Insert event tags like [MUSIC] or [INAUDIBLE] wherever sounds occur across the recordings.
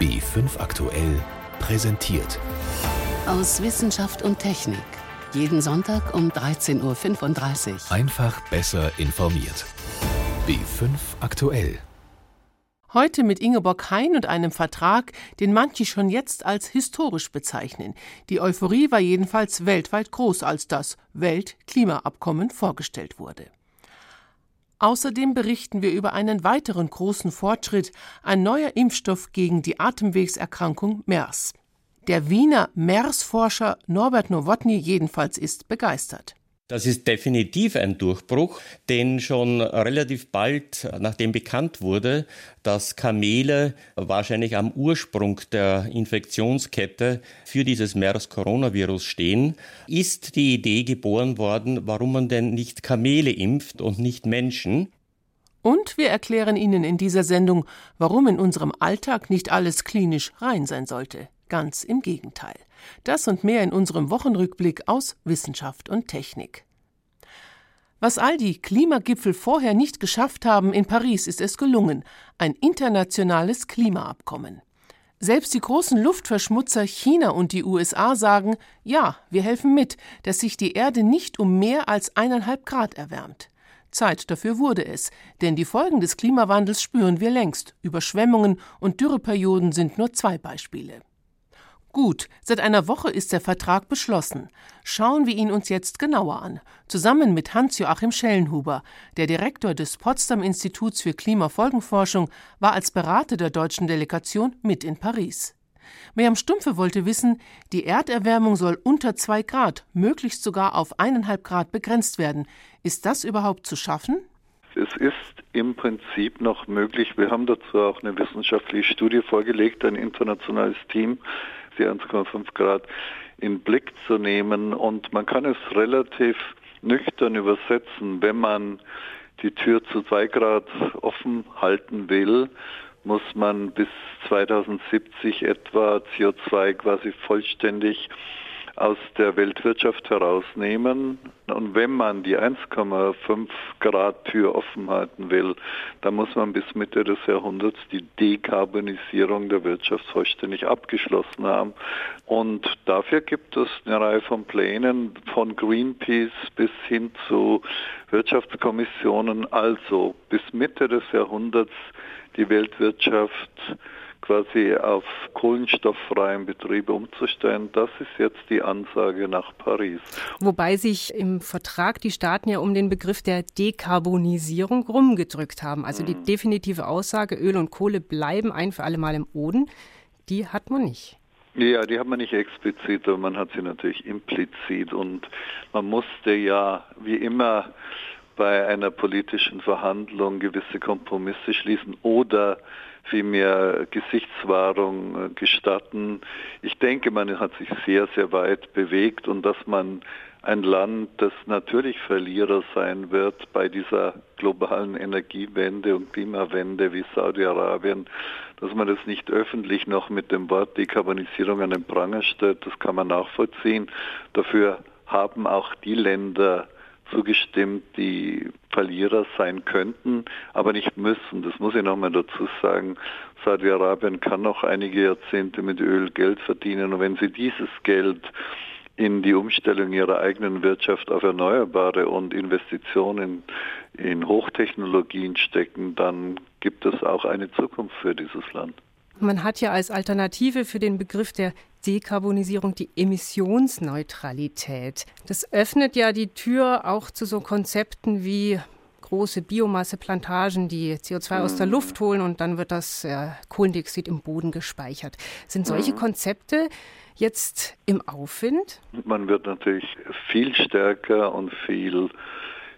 B5 aktuell präsentiert. Aus Wissenschaft und Technik. Jeden Sonntag um 13.35 Uhr. Einfach besser informiert. B5 aktuell. Heute mit Ingeborg Hein und einem Vertrag, den manche schon jetzt als historisch bezeichnen. Die Euphorie war jedenfalls weltweit groß, als das Weltklimaabkommen vorgestellt wurde. Außerdem berichten wir über einen weiteren großen Fortschritt, ein neuer Impfstoff gegen die Atemwegserkrankung MERS. Der Wiener MERS-Forscher Norbert Nowotny jedenfalls ist begeistert. Das ist definitiv ein Durchbruch, denn schon relativ bald, nachdem bekannt wurde, dass Kamele wahrscheinlich am Ursprung der Infektionskette für dieses MERS-Coronavirus stehen, ist die Idee geboren worden, warum man denn nicht Kamele impft und nicht Menschen. Und wir erklären Ihnen in dieser Sendung, warum in unserem Alltag nicht alles klinisch rein sein sollte. Ganz im Gegenteil. Das und mehr in unserem Wochenrückblick aus Wissenschaft und Technik. Was all die Klimagipfel vorher nicht geschafft haben, in Paris ist es gelungen, ein internationales Klimaabkommen. Selbst die großen Luftverschmutzer China und die USA sagen, ja, wir helfen mit, dass sich die Erde nicht um mehr als eineinhalb Grad erwärmt. Zeit dafür wurde es, denn die Folgen des Klimawandels spüren wir längst. Überschwemmungen und Dürreperioden sind nur zwei Beispiele. Gut, seit einer Woche ist der Vertrag beschlossen. Schauen wir ihn uns jetzt genauer an, zusammen mit Hans-Joachim Schellenhuber. Der Direktor des Potsdam Instituts für Klimafolgenforschung war als Berater der deutschen Delegation mit in Paris. Miriam Stumpfe wollte wissen, die Erderwärmung soll unter zwei Grad, möglichst sogar auf eineinhalb Grad begrenzt werden. Ist das überhaupt zu schaffen? Es ist im Prinzip noch möglich. Wir haben dazu auch eine wissenschaftliche Studie vorgelegt, ein internationales Team, die 1,5 Grad in Blick zu nehmen. Und man kann es relativ nüchtern übersetzen, wenn man die Tür zu 2 Grad offen halten will, muss man bis 2070 etwa CO2 quasi vollständig aus der Weltwirtschaft herausnehmen. Und wenn man die 1,5 Grad Tür offen halten will, dann muss man bis Mitte des Jahrhunderts die Dekarbonisierung der Wirtschaft vollständig abgeschlossen haben. Und dafür gibt es eine Reihe von Plänen von Greenpeace bis hin zu Wirtschaftskommissionen. Also bis Mitte des Jahrhunderts die Weltwirtschaft quasi auf kohlenstofffreien Betriebe umzustellen. Das ist jetzt die Ansage nach Paris. Wobei sich im Vertrag die Staaten ja um den Begriff der Dekarbonisierung rumgedrückt haben. Also die hm. definitive Aussage, Öl und Kohle bleiben ein für alle Mal im Boden, die hat man nicht. Ja, die hat man nicht explizit, aber man hat sie natürlich implizit. Und man musste ja wie immer bei einer politischen Verhandlung gewisse Kompromisse schließen oder vielmehr Gesichtswahrung äh, gestatten. Ich denke, man hat sich sehr, sehr weit bewegt und dass man ein Land, das natürlich Verlierer sein wird bei dieser globalen Energiewende und Klimawende wie Saudi-Arabien, dass man das nicht öffentlich noch mit dem Wort Dekarbonisierung an den Pranger stellt, das kann man nachvollziehen. Dafür haben auch die Länder zugestimmt, die Verlierer sein könnten, aber nicht müssen. Das muss ich nochmal dazu sagen. Saudi-Arabien kann noch einige Jahrzehnte mit Öl Geld verdienen und wenn sie dieses Geld in die Umstellung ihrer eigenen Wirtschaft auf Erneuerbare und Investitionen in Hochtechnologien stecken, dann gibt es auch eine Zukunft für dieses Land. Man hat ja als Alternative für den Begriff der Dekarbonisierung die Emissionsneutralität. Das öffnet ja die Tür auch zu so Konzepten wie große Biomasseplantagen, die CO2 aus der mhm. Luft holen und dann wird das äh, Kohlendioxid im Boden gespeichert. Sind solche mhm. Konzepte jetzt im Aufwind? Man wird natürlich viel stärker und viel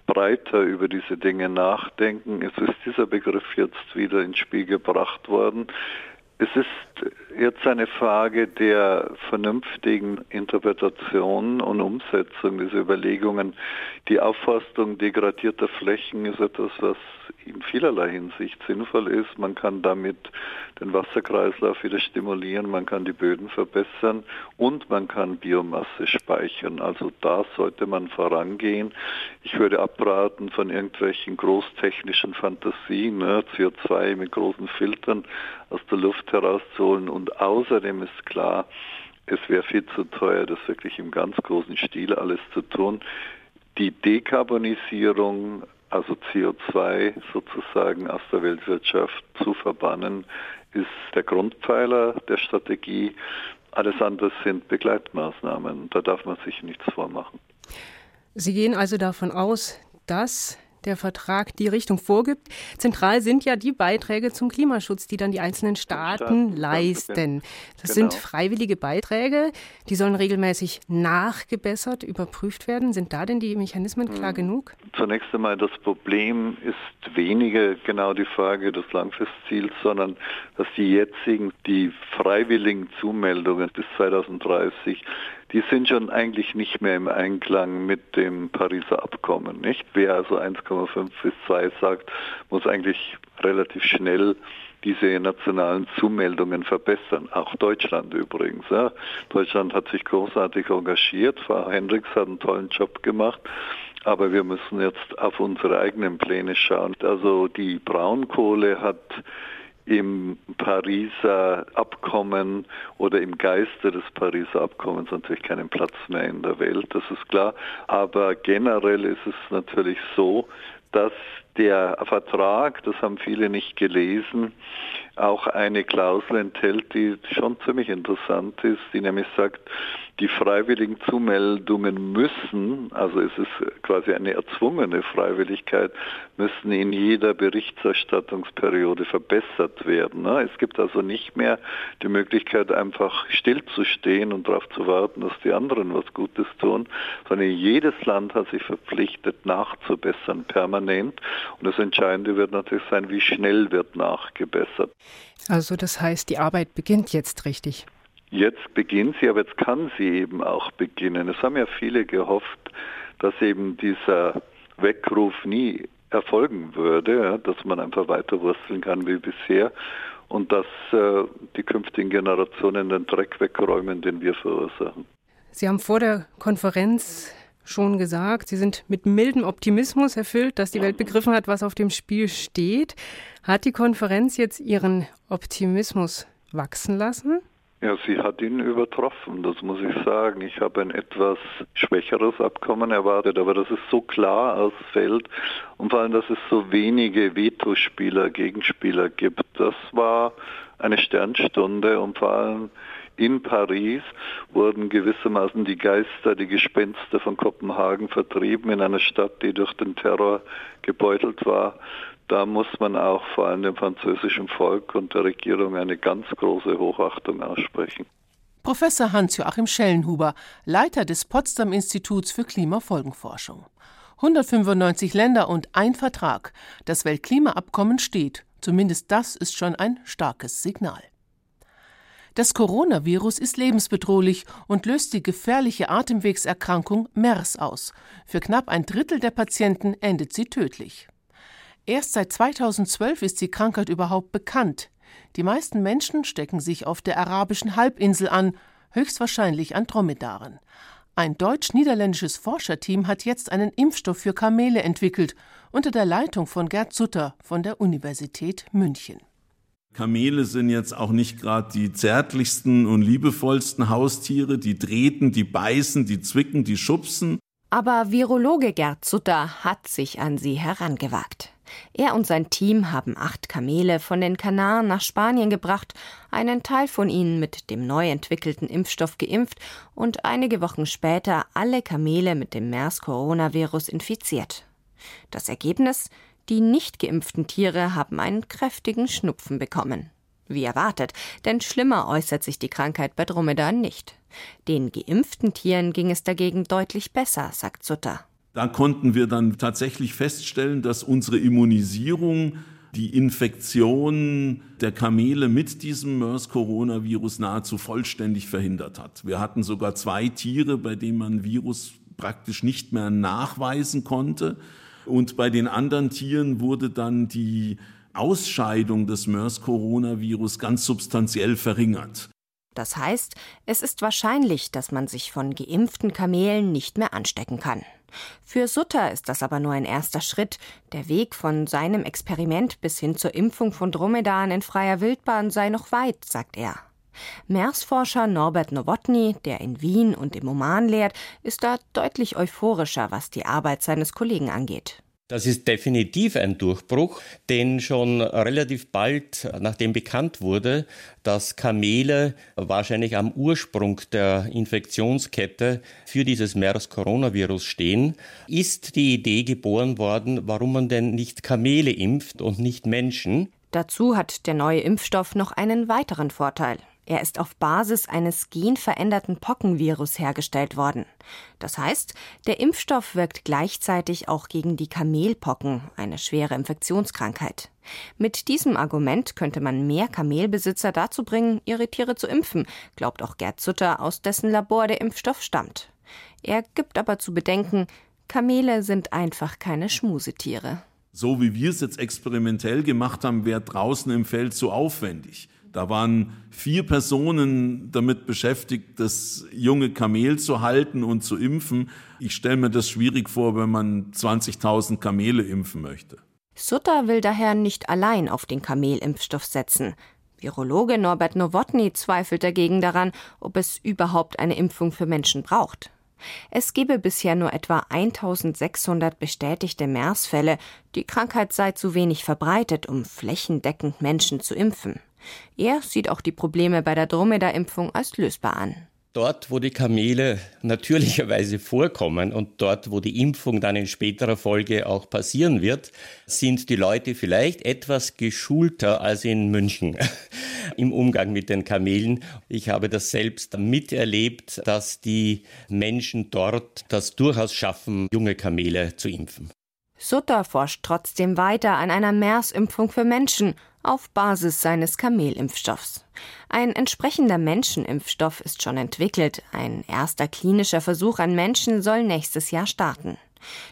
breiter über diese Dinge nachdenken. Es ist dieser Begriff jetzt wieder ins Spiel gebracht worden. Es ist jetzt eine Frage der vernünftigen Interpretation und Umsetzung dieser Überlegungen. Die Aufforstung degradierter Flächen ist etwas, was in vielerlei Hinsicht sinnvoll ist. Man kann damit den Wasserkreislauf wieder stimulieren, man kann die Böden verbessern und man kann Biomasse speichern. Also da sollte man vorangehen. Ich würde abraten von irgendwelchen großtechnischen Fantasien, ne? CO2 mit großen Filtern aus der Luft herauszuholen. Und außerdem ist klar, es wäre viel zu teuer, das wirklich im ganz großen Stil alles zu tun. Die Dekarbonisierung, also CO2 sozusagen aus der Weltwirtschaft zu verbannen, ist der Grundpfeiler der Strategie. Alles andere sind Begleitmaßnahmen. Da darf man sich nichts vormachen. Sie gehen also davon aus, dass der Vertrag die Richtung vorgibt. Zentral sind ja die Beiträge zum Klimaschutz, die dann die einzelnen Staaten, Staaten leisten. Das genau. sind freiwillige Beiträge, die sollen regelmäßig nachgebessert, überprüft werden. Sind da denn die Mechanismen klar hm. genug? Zunächst einmal das Problem ist weniger genau die Frage des Langfristziels, sondern dass die jetzigen, die freiwilligen Zumeldungen bis 2030 die sind schon eigentlich nicht mehr im Einklang mit dem Pariser Abkommen. Nicht? Wer also 1,5 bis 2 sagt, muss eigentlich relativ schnell diese nationalen Zumeldungen verbessern. Auch Deutschland übrigens. Ja. Deutschland hat sich großartig engagiert. Frau Hendricks hat einen tollen Job gemacht. Aber wir müssen jetzt auf unsere eigenen Pläne schauen. Also die Braunkohle hat im Pariser Abkommen oder im Geiste des Pariser Abkommens natürlich keinen Platz mehr in der Welt, das ist klar. Aber generell ist es natürlich so, dass der Vertrag, das haben viele nicht gelesen, auch eine Klausel enthält, die schon ziemlich interessant ist, die nämlich sagt, die freiwilligen Zumeldungen müssen, also es ist quasi eine erzwungene Freiwilligkeit, müssen in jeder Berichterstattungsperiode verbessert werden. Ne? Es gibt also nicht mehr die Möglichkeit, einfach stillzustehen und darauf zu warten, dass die anderen was Gutes tun, sondern jedes Land hat sich verpflichtet, nachzubessern permanent. Und das Entscheidende wird natürlich sein, wie schnell wird nachgebessert. Also das heißt, die Arbeit beginnt jetzt richtig. Jetzt beginnt sie, aber jetzt kann sie eben auch beginnen. Es haben ja viele gehofft, dass eben dieser Weckruf nie erfolgen würde, ja, dass man einfach weiter wursteln kann wie bisher und dass äh, die künftigen Generationen den Dreck wegräumen, den wir verursachen. Sie haben vor der Konferenz schon gesagt, Sie sind mit mildem Optimismus erfüllt, dass die Welt begriffen hat, was auf dem Spiel steht. Hat die Konferenz jetzt Ihren Optimismus wachsen lassen? Ja, sie hat ihn übertroffen, das muss ich sagen. Ich habe ein etwas schwächeres Abkommen erwartet, aber dass es so klar ausfällt und vor allem, dass es so wenige Vetospieler, Gegenspieler gibt, das war eine Sternstunde und vor allem in Paris wurden gewissermaßen die Geister, die Gespenster von Kopenhagen vertrieben in einer Stadt, die durch den Terror gebeutelt war da muss man auch vor allem dem französischen Volk und der Regierung eine ganz große Hochachtung aussprechen. Professor Hans-Joachim Schellenhuber, Leiter des Potsdam Instituts für Klimafolgenforschung. 195 Länder und ein Vertrag. Das Weltklimaabkommen steht. Zumindest das ist schon ein starkes Signal. Das Coronavirus ist lebensbedrohlich und löst die gefährliche Atemwegserkrankung MERS aus. Für knapp ein Drittel der Patienten endet sie tödlich. Erst seit 2012 ist die Krankheit überhaupt bekannt. Die meisten Menschen stecken sich auf der arabischen Halbinsel an, höchstwahrscheinlich an Dromedaren. Ein deutsch-niederländisches Forscherteam hat jetzt einen Impfstoff für Kamele entwickelt, unter der Leitung von Gerd Sutter von der Universität München. Kamele sind jetzt auch nicht gerade die zärtlichsten und liebevollsten Haustiere, die treten, die beißen, die zwicken, die schubsen. Aber Virologe Gerd Sutter hat sich an sie herangewagt. Er und sein Team haben acht Kamele von den Kanaren nach Spanien gebracht, einen Teil von ihnen mit dem neu entwickelten Impfstoff geimpft und einige Wochen später alle Kamele mit dem MERS-Coronavirus infiziert. Das Ergebnis? Die nicht geimpften Tiere haben einen kräftigen Schnupfen bekommen. Wie erwartet, denn schlimmer äußert sich die Krankheit bei Dromedaren nicht. Den geimpften Tieren ging es dagegen deutlich besser, sagt Sutter. Da konnten wir dann tatsächlich feststellen, dass unsere Immunisierung die Infektion der Kamele mit diesem MERS-Coronavirus nahezu vollständig verhindert hat. Wir hatten sogar zwei Tiere, bei denen man Virus praktisch nicht mehr nachweisen konnte. Und bei den anderen Tieren wurde dann die Ausscheidung des MERS-Coronavirus ganz substanziell verringert. Das heißt, es ist wahrscheinlich, dass man sich von geimpften Kamelen nicht mehr anstecken kann. Für Sutter ist das aber nur ein erster Schritt. Der Weg von seinem Experiment bis hin zur Impfung von Dromedaren in freier Wildbahn sei noch weit, sagt er. MERS-Forscher Norbert Nowotny, der in Wien und im Oman lehrt, ist da deutlich euphorischer, was die Arbeit seines Kollegen angeht. Das ist definitiv ein Durchbruch, denn schon relativ bald, nachdem bekannt wurde, dass Kamele wahrscheinlich am Ursprung der Infektionskette für dieses MERS-Coronavirus stehen, ist die Idee geboren worden, warum man denn nicht Kamele impft und nicht Menschen. Dazu hat der neue Impfstoff noch einen weiteren Vorteil. Er ist auf Basis eines genveränderten Pockenvirus hergestellt worden. Das heißt, der Impfstoff wirkt gleichzeitig auch gegen die Kamelpocken, eine schwere Infektionskrankheit. Mit diesem Argument könnte man mehr Kamelbesitzer dazu bringen, ihre Tiere zu impfen, glaubt auch Gerd Sutter, aus dessen Labor der Impfstoff stammt. Er gibt aber zu bedenken, Kamele sind einfach keine Schmusetiere. So wie wir es jetzt experimentell gemacht haben, wäre draußen im Feld zu aufwendig. Da waren vier Personen damit beschäftigt, das junge Kamel zu halten und zu impfen. Ich stelle mir das schwierig vor, wenn man 20.000 Kamele impfen möchte. Sutter will daher nicht allein auf den Kamelimpfstoff setzen. Virologe Norbert Nowotny zweifelt dagegen daran, ob es überhaupt eine Impfung für Menschen braucht. Es gebe bisher nur etwa 1600 bestätigte MERS-Fälle. Die Krankheit sei zu wenig verbreitet, um flächendeckend Menschen zu impfen. Er sieht auch die Probleme bei der Dromedarimpfung als lösbar an. Dort, wo die Kamele natürlicherweise vorkommen und dort, wo die Impfung dann in späterer Folge auch passieren wird, sind die Leute vielleicht etwas geschulter als in München [LAUGHS] im Umgang mit den Kamelen. Ich habe das selbst miterlebt, dass die Menschen dort das durchaus schaffen, junge Kamele zu impfen. Sutter forscht trotzdem weiter an einer MERS-Impfung für Menschen auf Basis seines Kamelimpfstoffs. Ein entsprechender Menschenimpfstoff ist schon entwickelt. Ein erster klinischer Versuch an Menschen soll nächstes Jahr starten.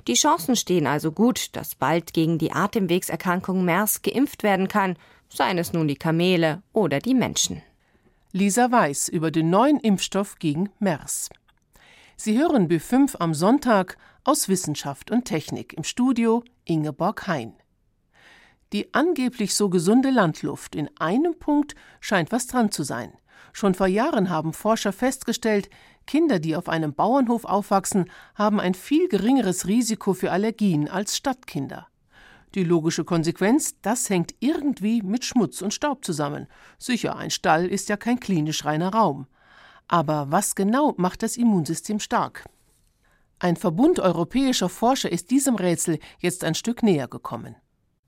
Die Chancen stehen also gut, dass bald gegen die Atemwegserkrankung MERS geimpft werden kann, seien es nun die Kamele oder die Menschen. Lisa Weiß über den neuen Impfstoff gegen MERS. Sie hören B5 am Sonntag aus Wissenschaft und Technik im Studio Ingeborg Hein. Die angeblich so gesunde Landluft in einem Punkt scheint was dran zu sein. Schon vor Jahren haben Forscher festgestellt, Kinder, die auf einem Bauernhof aufwachsen, haben ein viel geringeres Risiko für Allergien als Stadtkinder. Die logische Konsequenz, das hängt irgendwie mit Schmutz und Staub zusammen. Sicher, ein Stall ist ja kein klinisch reiner Raum. Aber was genau macht das Immunsystem stark? Ein Verbund europäischer Forscher ist diesem Rätsel jetzt ein Stück näher gekommen.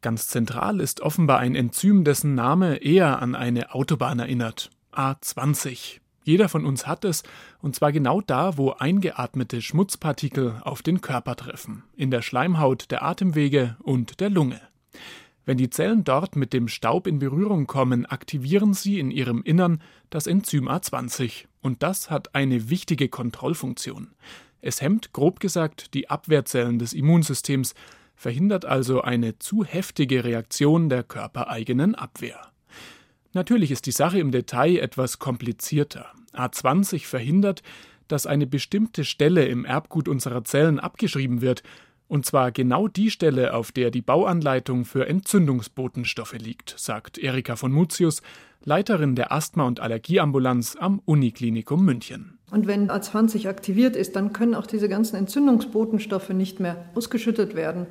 Ganz zentral ist offenbar ein Enzym, dessen Name eher an eine Autobahn erinnert. A20. Jeder von uns hat es, und zwar genau da, wo eingeatmete Schmutzpartikel auf den Körper treffen, in der Schleimhaut der Atemwege und der Lunge. Wenn die Zellen dort mit dem Staub in Berührung kommen, aktivieren sie in ihrem Innern das Enzym A20. Und das hat eine wichtige Kontrollfunktion. Es hemmt, grob gesagt, die Abwehrzellen des Immunsystems, verhindert also eine zu heftige Reaktion der körpereigenen Abwehr. Natürlich ist die Sache im Detail etwas komplizierter. A20 verhindert, dass eine bestimmte Stelle im Erbgut unserer Zellen abgeschrieben wird, und zwar genau die Stelle, auf der die Bauanleitung für Entzündungsbotenstoffe liegt, sagt Erika von Mutius, Leiterin der Asthma- und Allergieambulanz am Uniklinikum München. Und wenn A20 aktiviert ist, dann können auch diese ganzen Entzündungsbotenstoffe nicht mehr ausgeschüttet werden.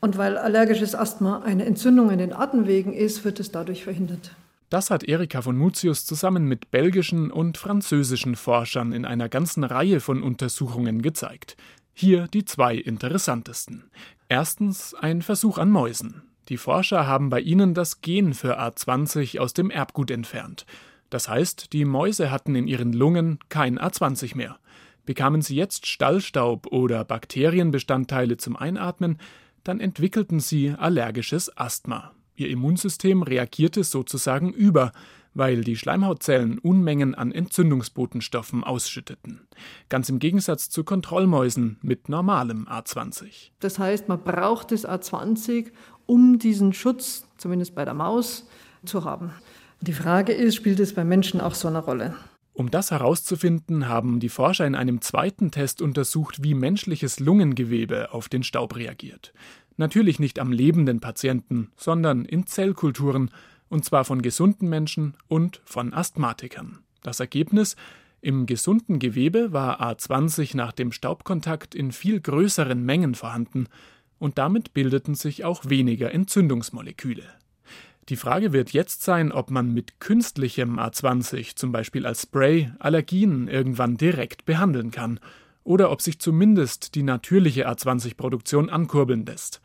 Und weil allergisches Asthma eine Entzündung in den Atemwegen ist, wird es dadurch verhindert. Das hat Erika von Mutius zusammen mit belgischen und französischen Forschern in einer ganzen Reihe von Untersuchungen gezeigt. Hier die zwei interessantesten. Erstens ein Versuch an Mäusen. Die Forscher haben bei ihnen das Gen für A20 aus dem Erbgut entfernt. Das heißt, die Mäuse hatten in ihren Lungen kein A20 mehr. Bekamen sie jetzt Stallstaub oder Bakterienbestandteile zum Einatmen, dann entwickelten sie allergisches Asthma. Ihr Immunsystem reagierte sozusagen über, weil die Schleimhautzellen Unmengen an Entzündungsbotenstoffen ausschütteten. Ganz im Gegensatz zu Kontrollmäusen mit normalem A20. Das heißt, man braucht das A20, um diesen Schutz, zumindest bei der Maus, zu haben. Die Frage ist, spielt es bei Menschen auch so eine Rolle? Um das herauszufinden, haben die Forscher in einem zweiten Test untersucht, wie menschliches Lungengewebe auf den Staub reagiert. Natürlich nicht am lebenden Patienten, sondern in Zellkulturen, und zwar von gesunden Menschen und von Asthmatikern. Das Ergebnis im gesunden Gewebe war A20 nach dem Staubkontakt in viel größeren Mengen vorhanden, und damit bildeten sich auch weniger Entzündungsmoleküle. Die Frage wird jetzt sein, ob man mit künstlichem A20, zum Beispiel als Spray, Allergien irgendwann direkt behandeln kann, oder ob sich zumindest die natürliche A20-Produktion ankurbeln lässt.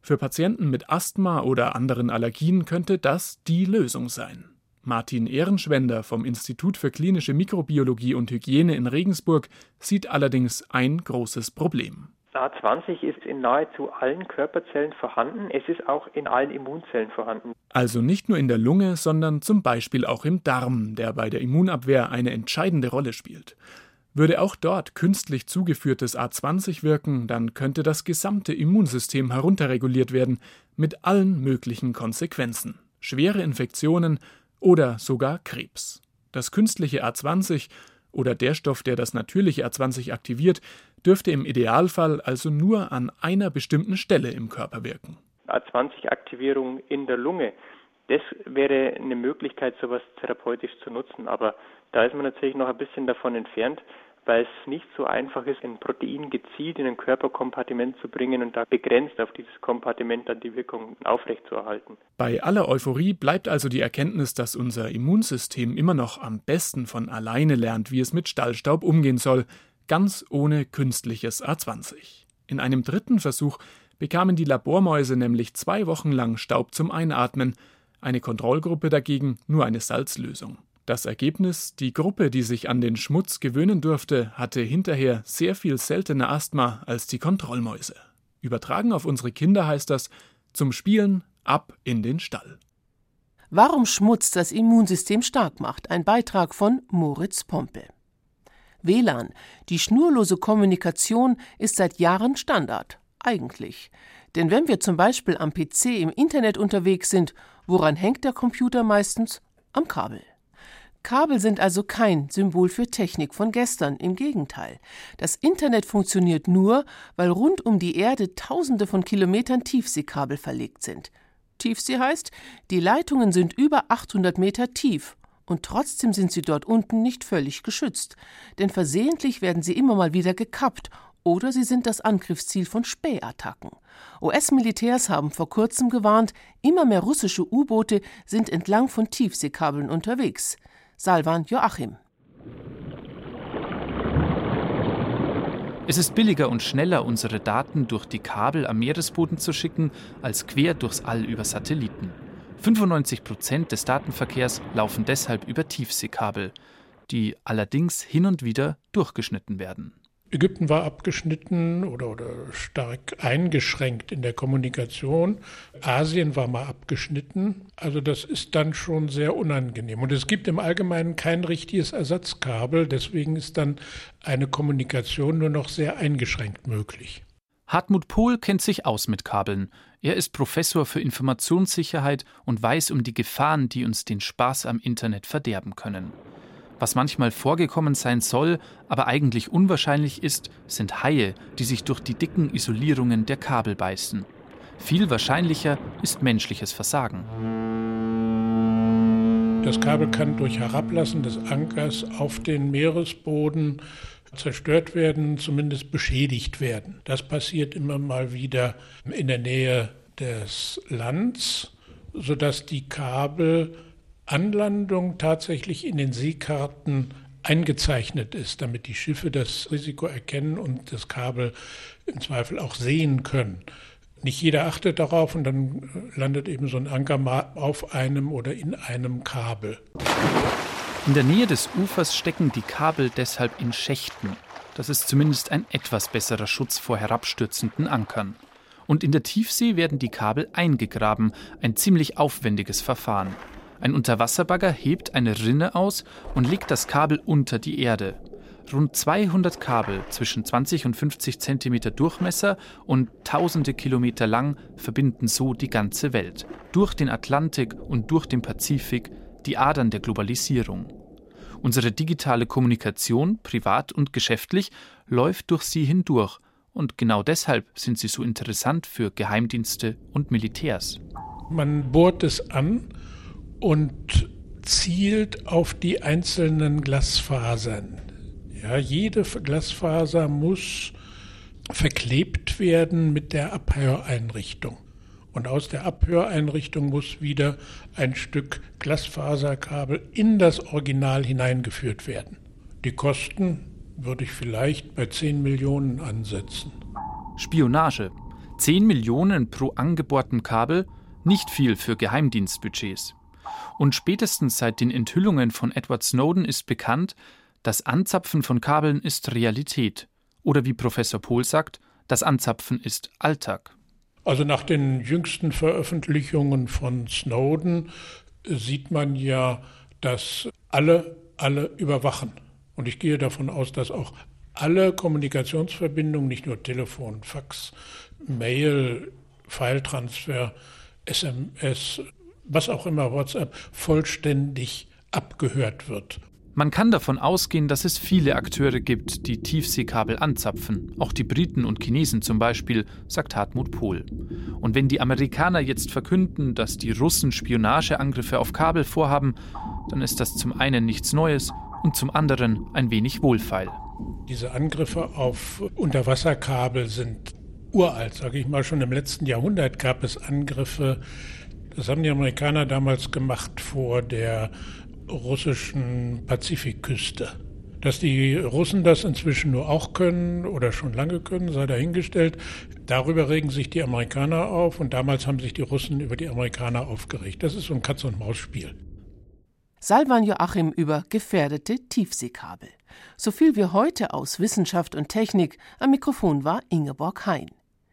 Für Patienten mit Asthma oder anderen Allergien könnte das die Lösung sein. Martin Ehrenschwender vom Institut für klinische Mikrobiologie und Hygiene in Regensburg sieht allerdings ein großes Problem. A20 ist in nahezu allen Körperzellen vorhanden. Es ist auch in allen Immunzellen vorhanden. Also nicht nur in der Lunge, sondern zum Beispiel auch im Darm, der bei der Immunabwehr eine entscheidende Rolle spielt. Würde auch dort künstlich zugeführtes A20 wirken, dann könnte das gesamte Immunsystem herunterreguliert werden, mit allen möglichen Konsequenzen. Schwere Infektionen, oder sogar Krebs. Das künstliche A20 oder der Stoff, der das natürliche A20 aktiviert, dürfte im Idealfall also nur an einer bestimmten Stelle im Körper wirken. A20-Aktivierung in der Lunge, das wäre eine Möglichkeit, sowas therapeutisch zu nutzen. Aber da ist man natürlich noch ein bisschen davon entfernt, weil es nicht so einfach ist, ein Protein gezielt in ein Körperkompartiment zu bringen und da begrenzt auf dieses Kompartiment dann die Wirkung aufrechtzuerhalten. Bei aller Euphorie bleibt also die Erkenntnis, dass unser Immunsystem immer noch am besten von alleine lernt, wie es mit Stallstaub umgehen soll, ganz ohne künstliches A20. In einem dritten Versuch bekamen die Labormäuse nämlich zwei Wochen lang Staub zum Einatmen, eine Kontrollgruppe dagegen nur eine Salzlösung. Das Ergebnis, die Gruppe, die sich an den Schmutz gewöhnen durfte, hatte hinterher sehr viel seltener Asthma als die Kontrollmäuse. Übertragen auf unsere Kinder heißt das zum Spielen ab in den Stall. Warum Schmutz das Immunsystem stark macht. Ein Beitrag von Moritz Pompel. WLAN, die schnurlose Kommunikation, ist seit Jahren Standard. Eigentlich. Denn wenn wir zum Beispiel am PC im Internet unterwegs sind, woran hängt der Computer meistens? Am Kabel. Kabel sind also kein Symbol für Technik von gestern, im Gegenteil. Das Internet funktioniert nur, weil rund um die Erde Tausende von Kilometern Tiefseekabel verlegt sind. Tiefsee heißt, die Leitungen sind über 800 Meter tief und trotzdem sind sie dort unten nicht völlig geschützt, denn versehentlich werden sie immer mal wieder gekappt oder sie sind das Angriffsziel von Spähattacken. US-Militärs haben vor kurzem gewarnt, immer mehr russische U-Boote sind entlang von Tiefseekabeln unterwegs. Salvan Joachim. Es ist billiger und schneller, unsere Daten durch die Kabel am Meeresboden zu schicken, als quer durchs All über Satelliten. 95 Prozent des Datenverkehrs laufen deshalb über Tiefseekabel, die allerdings hin und wieder durchgeschnitten werden. Ägypten war abgeschnitten oder, oder stark eingeschränkt in der Kommunikation. Asien war mal abgeschnitten. Also das ist dann schon sehr unangenehm. Und es gibt im Allgemeinen kein richtiges Ersatzkabel. Deswegen ist dann eine Kommunikation nur noch sehr eingeschränkt möglich. Hartmut Pohl kennt sich aus mit Kabeln. Er ist Professor für Informationssicherheit und weiß um die Gefahren, die uns den Spaß am Internet verderben können. Was manchmal vorgekommen sein soll, aber eigentlich unwahrscheinlich ist, sind Haie, die sich durch die dicken Isolierungen der Kabel beißen. Viel wahrscheinlicher ist menschliches Versagen. Das Kabel kann durch Herablassen des Ankers auf den Meeresboden zerstört werden, zumindest beschädigt werden. Das passiert immer mal wieder in der Nähe des Lands, sodass die Kabel Anlandung tatsächlich in den Seekarten eingezeichnet ist, damit die Schiffe das Risiko erkennen und das Kabel im Zweifel auch sehen können. Nicht jeder achtet darauf und dann landet eben so ein Anker auf einem oder in einem Kabel. In der Nähe des Ufers stecken die Kabel deshalb in Schächten. Das ist zumindest ein etwas besserer Schutz vor herabstürzenden Ankern. Und in der Tiefsee werden die Kabel eingegraben, ein ziemlich aufwendiges Verfahren. Ein Unterwasserbagger hebt eine Rinne aus und legt das Kabel unter die Erde. Rund 200 Kabel zwischen 20 und 50 Zentimeter Durchmesser und tausende Kilometer lang verbinden so die ganze Welt. Durch den Atlantik und durch den Pazifik, die Adern der Globalisierung. Unsere digitale Kommunikation, privat und geschäftlich, läuft durch sie hindurch. Und genau deshalb sind sie so interessant für Geheimdienste und Militärs. Man bohrt es an und zielt auf die einzelnen Glasfasern. Ja, jede Glasfaser muss verklebt werden mit der Abhöreinrichtung. Und aus der Abhöreinrichtung muss wieder ein Stück Glasfaserkabel in das Original hineingeführt werden. Die Kosten würde ich vielleicht bei 10 Millionen ansetzen. Spionage. 10 Millionen pro angebohrtem Kabel, nicht viel für Geheimdienstbudgets. Und spätestens seit den Enthüllungen von Edward Snowden ist bekannt, das Anzapfen von Kabeln ist Realität. Oder wie Professor Pohl sagt, das Anzapfen ist Alltag. Also nach den jüngsten Veröffentlichungen von Snowden sieht man ja, dass alle alle überwachen. Und ich gehe davon aus, dass auch alle Kommunikationsverbindungen, nicht nur Telefon, Fax, Mail, Filetransfer, SMS, was auch immer, WhatsApp, vollständig abgehört wird. Man kann davon ausgehen, dass es viele Akteure gibt, die Tiefseekabel anzapfen, auch die Briten und Chinesen zum Beispiel, sagt Hartmut Pohl. Und wenn die Amerikaner jetzt verkünden, dass die Russen Spionageangriffe auf Kabel vorhaben, dann ist das zum einen nichts Neues und zum anderen ein wenig wohlfeil. Diese Angriffe auf Unterwasserkabel sind uralt, sage ich mal. Schon im letzten Jahrhundert gab es Angriffe. Das haben die Amerikaner damals gemacht vor der russischen Pazifikküste. Dass die Russen das inzwischen nur auch können oder schon lange können, sei dahingestellt. Darüber regen sich die Amerikaner auf und damals haben sich die Russen über die Amerikaner aufgeregt. Das ist so ein Katz-und-Maus-Spiel. Salvan Joachim über gefährdete Tiefseekabel. So viel wie heute aus Wissenschaft und Technik. Am Mikrofon war Ingeborg Hein.